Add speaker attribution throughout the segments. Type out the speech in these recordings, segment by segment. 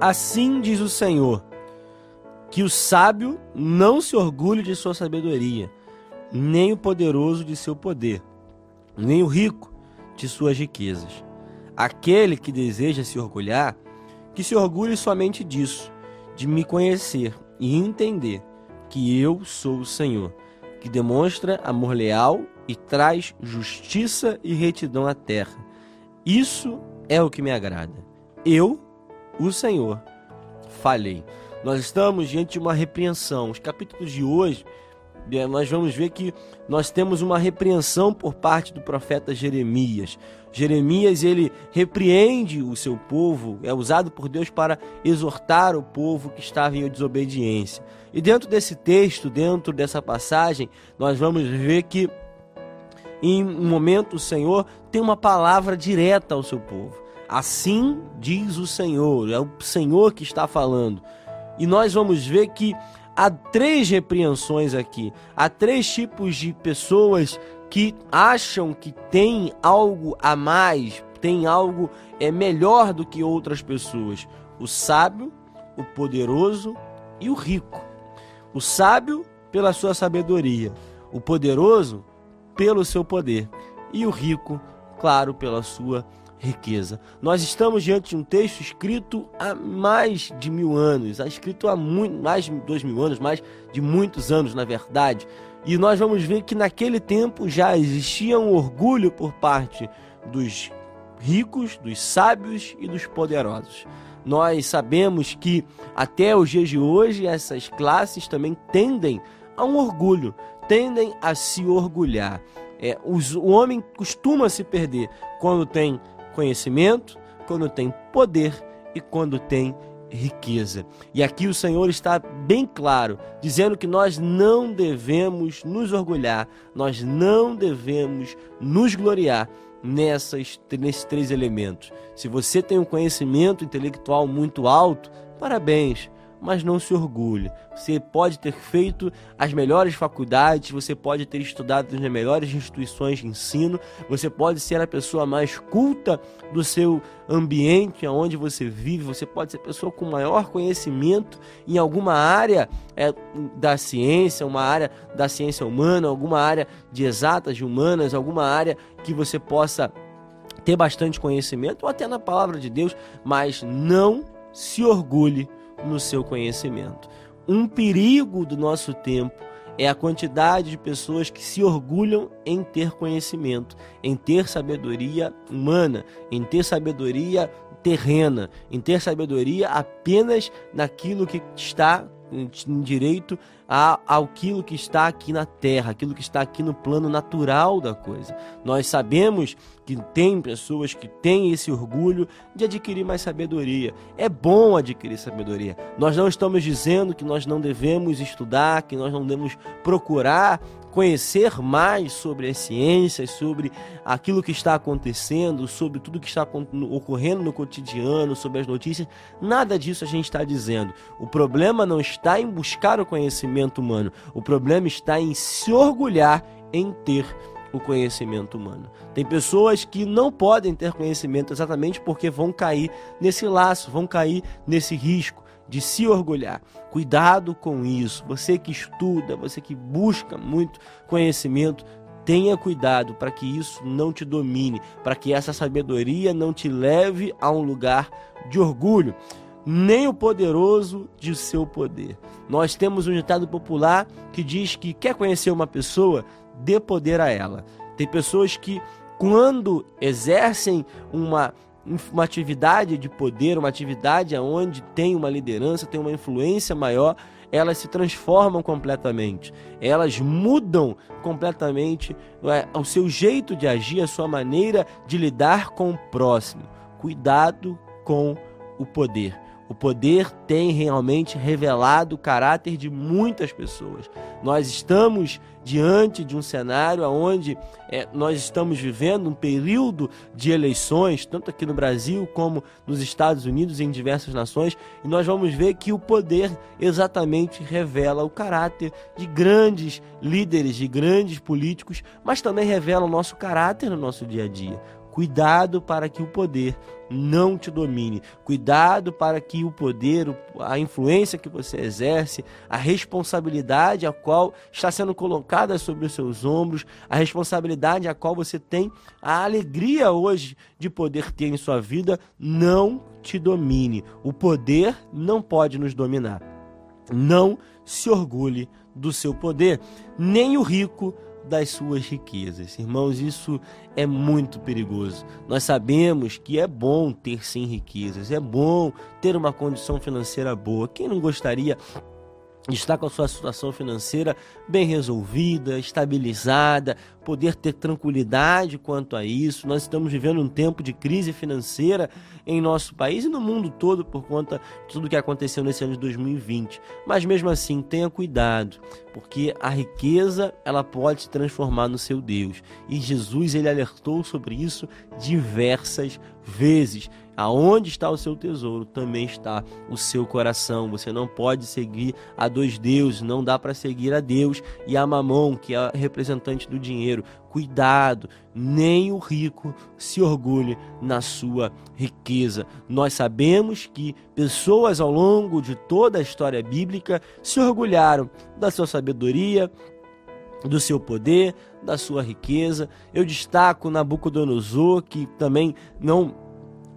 Speaker 1: Assim diz o Senhor: que o sábio não se orgulhe de sua sabedoria, nem o poderoso de seu poder, nem o rico de suas riquezas. Aquele que deseja se orgulhar, que se orgulhe somente disso, de me conhecer e entender que eu sou o Senhor, que demonstra amor leal e traz justiça e retidão à terra. Isso é o que me agrada. Eu, o Senhor, falei. Nós estamos diante de uma repreensão. Os capítulos de hoje, é, nós vamos ver que nós temos uma repreensão por parte do profeta Jeremias. Jeremias ele repreende o seu povo, é usado por Deus para exortar o povo que estava em desobediência. E dentro desse texto, dentro dessa passagem, nós vamos ver que em um momento o Senhor tem uma palavra direta ao seu povo. Assim diz o Senhor, é o Senhor que está falando. E nós vamos ver que há três repreensões aqui, há três tipos de pessoas que acham que tem algo a mais, tem algo é melhor do que outras pessoas. O sábio, o poderoso e o rico. O sábio pela sua sabedoria, o poderoso pelo seu poder e o rico, claro, pela sua riqueza. Nós estamos diante de um texto escrito há mais de mil anos, escrito há muito, mais de dois mil anos, mais de muitos anos, na verdade. E nós vamos ver que naquele tempo já existia um orgulho por parte dos ricos, dos sábios e dos poderosos. Nós sabemos que até os dias de hoje essas classes também tendem a um orgulho, tendem a se orgulhar. É, os, o homem costuma se perder quando tem conhecimento, quando tem poder e quando tem riqueza. E aqui o Senhor está bem claro, dizendo que nós não devemos nos orgulhar, nós não devemos nos gloriar nessas, nesses três elementos. Se você tem um conhecimento intelectual muito alto, parabéns mas não se orgulhe. Você pode ter feito as melhores faculdades, você pode ter estudado nas melhores instituições de ensino, você pode ser a pessoa mais culta do seu ambiente onde você vive, você pode ser a pessoa com maior conhecimento em alguma área é, da ciência, uma área da ciência humana, alguma área de exatas de humanas, alguma área que você possa ter bastante conhecimento, ou até na palavra de Deus, mas não se orgulhe no seu conhecimento. Um perigo do nosso tempo é a quantidade de pessoas que se orgulham em ter conhecimento, em ter sabedoria humana, em ter sabedoria terrena, em ter sabedoria apenas naquilo que está direito a, aquilo que está aqui na terra, aquilo que está aqui no plano natural da coisa. Nós sabemos que tem pessoas que têm esse orgulho de adquirir mais sabedoria. É bom adquirir sabedoria. Nós não estamos dizendo que nós não devemos estudar, que nós não devemos procurar conhecer mais sobre as ciências, sobre aquilo que está acontecendo, sobre tudo que está ocorrendo no cotidiano, sobre as notícias. Nada disso a gente está dizendo. O problema não está em buscar o conhecimento humano, o problema está em se orgulhar em ter o conhecimento humano. Tem pessoas que não podem ter conhecimento exatamente porque vão cair nesse laço, vão cair nesse risco de se orgulhar. Cuidado com isso. Você que estuda, você que busca muito conhecimento, tenha cuidado para que isso não te domine, para que essa sabedoria não te leve a um lugar de orgulho, nem o poderoso de seu poder. Nós temos um ditado popular que diz que quer conhecer uma pessoa, dê poder a ela. Tem pessoas que quando exercem uma uma atividade de poder, uma atividade onde tem uma liderança, tem uma influência maior, elas se transformam completamente, elas mudam completamente é, o seu jeito de agir, a sua maneira de lidar com o próximo. Cuidado com o poder. O poder tem realmente revelado o caráter de muitas pessoas. Nós estamos diante de um cenário onde é, nós estamos vivendo um período de eleições, tanto aqui no Brasil como nos Estados Unidos e em diversas nações, e nós vamos ver que o poder exatamente revela o caráter de grandes líderes, de grandes políticos, mas também revela o nosso caráter no nosso dia a dia. Cuidado para que o poder não te domine. Cuidado para que o poder, a influência que você exerce, a responsabilidade a qual está sendo colocada sobre os seus ombros, a responsabilidade a qual você tem a alegria hoje de poder ter em sua vida, não te domine. O poder não pode nos dominar. Não se orgulhe do seu poder, nem o rico das suas riquezas. Irmãos, isso é muito perigoso. Nós sabemos que é bom ter sim riquezas, é bom ter uma condição financeira boa. Quem não gostaria estar com a sua situação financeira bem resolvida, estabilizada, poder ter tranquilidade quanto a isso. Nós estamos vivendo um tempo de crise financeira em nosso país e no mundo todo por conta de tudo que aconteceu nesse ano de 2020. Mas mesmo assim, tenha cuidado, porque a riqueza ela pode se transformar no seu Deus. E Jesus ele alertou sobre isso diversas vezes. Aonde está o seu tesouro, também está o seu coração. Você não pode seguir a dois deuses, não dá para seguir a Deus e a Mamon, que é representante do dinheiro. Cuidado, nem o rico se orgulhe na sua riqueza. Nós sabemos que pessoas ao longo de toda a história bíblica se orgulharam da sua sabedoria, do seu poder, da sua riqueza. Eu destaco Nabucodonosor, que também não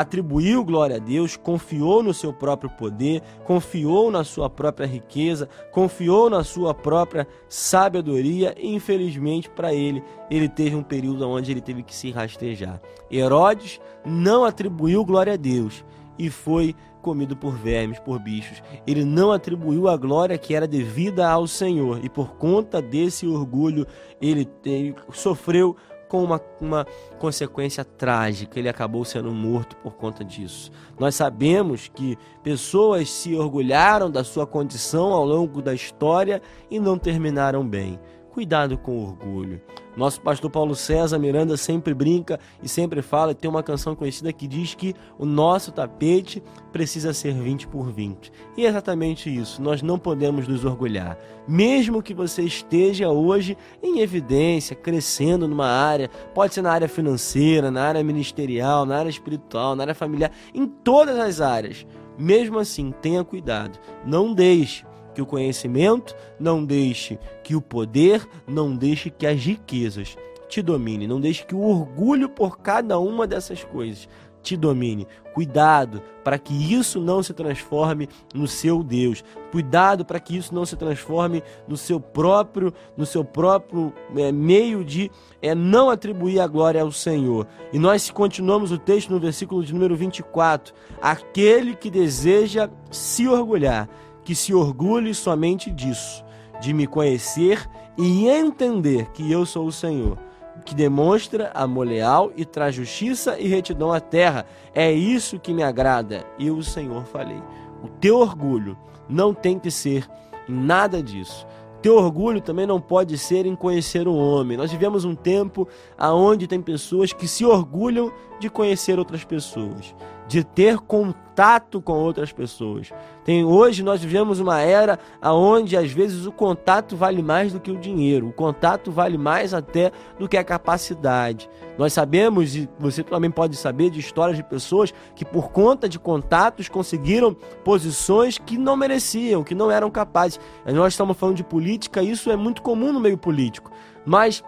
Speaker 1: atribuiu glória a Deus, confiou no seu próprio poder, confiou na sua própria riqueza, confiou na sua própria sabedoria e infelizmente para ele, ele teve um período onde ele teve que se rastejar. Herodes não atribuiu glória a Deus e foi comido por vermes, por bichos. Ele não atribuiu a glória que era devida ao Senhor e por conta desse orgulho ele, ele sofreu com uma, uma consequência trágica. Ele acabou sendo morto por conta disso. Nós sabemos que pessoas se orgulharam da sua condição ao longo da história e não terminaram bem. Cuidado com o orgulho. Nosso pastor Paulo César Miranda sempre brinca e sempre fala, tem uma canção conhecida que diz que o nosso tapete precisa ser 20 por 20. E é exatamente isso, nós não podemos nos orgulhar. Mesmo que você esteja hoje em evidência, crescendo numa área, pode ser na área financeira, na área ministerial, na área espiritual, na área familiar, em todas as áreas. Mesmo assim, tenha cuidado. Não deixe que o conhecimento, não deixe que o poder, não deixe que as riquezas te domine, não deixe que o orgulho por cada uma dessas coisas te domine. Cuidado para que isso não se transforme no seu Deus. Cuidado para que isso não se transforme no seu próprio, no seu próprio é, meio de é, não atribuir a glória ao Senhor. E nós continuamos o texto no versículo de número 24. Aquele que deseja se orgulhar que se orgulhe somente disso, de me conhecer e entender que eu sou o Senhor, que demonstra amor leal e traz justiça e retidão à terra. É isso que me agrada. E o Senhor falei. O teu orgulho não tem que ser nada disso. Teu orgulho também não pode ser em conhecer o homem. Nós vivemos um tempo aonde tem pessoas que se orgulham de conhecer outras pessoas de ter contato com outras pessoas. Tem hoje nós vivemos uma era aonde às vezes o contato vale mais do que o dinheiro, o contato vale mais até do que a capacidade. Nós sabemos e você também pode saber de histórias de pessoas que por conta de contatos conseguiram posições que não mereciam, que não eram capazes. Nós estamos falando de política, isso é muito comum no meio político. Mas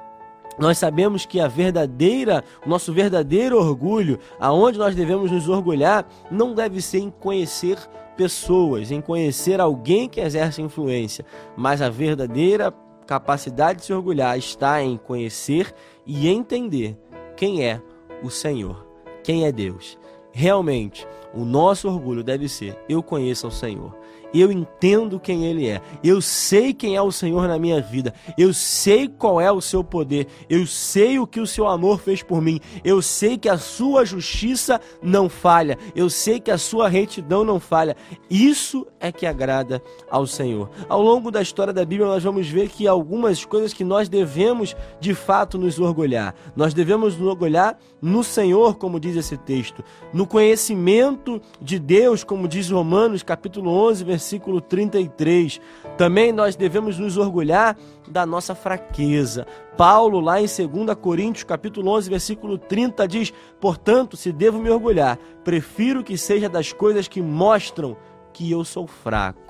Speaker 1: nós sabemos que a verdadeira, o nosso verdadeiro orgulho, aonde nós devemos nos orgulhar, não deve ser em conhecer pessoas, em conhecer alguém que exerce influência, mas a verdadeira capacidade de se orgulhar está em conhecer e entender quem é o Senhor, quem é Deus. Realmente, o nosso orgulho deve ser: eu conheço o Senhor eu entendo quem Ele é, eu sei quem é o Senhor na minha vida, eu sei qual é o seu poder, eu sei o que o seu amor fez por mim, eu sei que a sua justiça não falha, eu sei que a sua retidão não falha. Isso é que agrada ao Senhor. Ao longo da história da Bíblia, nós vamos ver que algumas coisas que nós devemos de fato nos orgulhar. Nós devemos nos orgulhar no Senhor, como diz esse texto, no conhecimento de Deus, como diz Romanos capítulo 11 11, versículo 33. Também nós devemos nos orgulhar da nossa fraqueza. Paulo, lá em 2 Coríntios, capítulo 11, versículo 30, diz: Portanto, se devo me orgulhar, prefiro que seja das coisas que mostram que eu sou fraco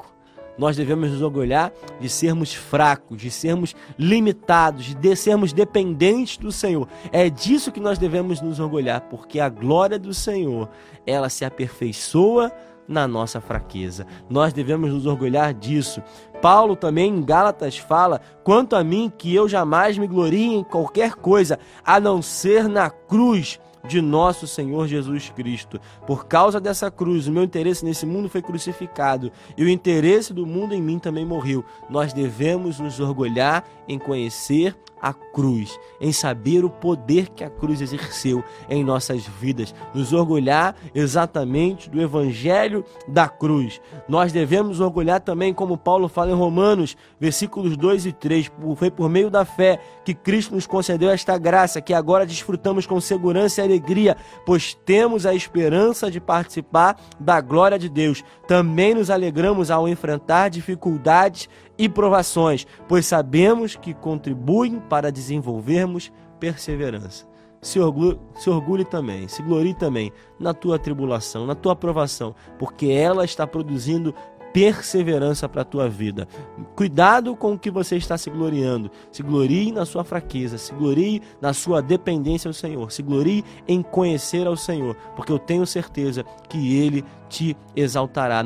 Speaker 1: nós devemos nos orgulhar de sermos fracos, de sermos limitados, de sermos dependentes do Senhor. É disso que nós devemos nos orgulhar, porque a glória do Senhor, ela se aperfeiçoa na nossa fraqueza. Nós devemos nos orgulhar disso. Paulo também em Gálatas fala: quanto a mim, que eu jamais me glorie em qualquer coisa, a não ser na cruz de nosso Senhor Jesus Cristo. Por causa dessa cruz, o meu interesse nesse mundo foi crucificado e o interesse do mundo em mim também morreu. Nós devemos nos orgulhar em conhecer a cruz, em saber o poder que a cruz exerceu em nossas vidas, nos orgulhar exatamente do evangelho da cruz. Nós devemos orgulhar também, como Paulo fala em Romanos, versículos 2 e 3, foi por meio da fé que Cristo nos concedeu esta graça, que agora desfrutamos com segurança e alegria, pois temos a esperança de participar da glória de Deus. Também nos alegramos ao enfrentar dificuldades e provações, pois sabemos que contribuem para desenvolvermos perseverança. Se orgulhe, se orgulhe também, se glorie também na tua tribulação, na tua provação, porque ela está produzindo perseverança para a tua vida. Cuidado com o que você está se gloriando. Se glorie na sua fraqueza, se glorie na sua dependência ao Senhor, se glorie em conhecer ao Senhor, porque eu tenho certeza que ele te exaltará.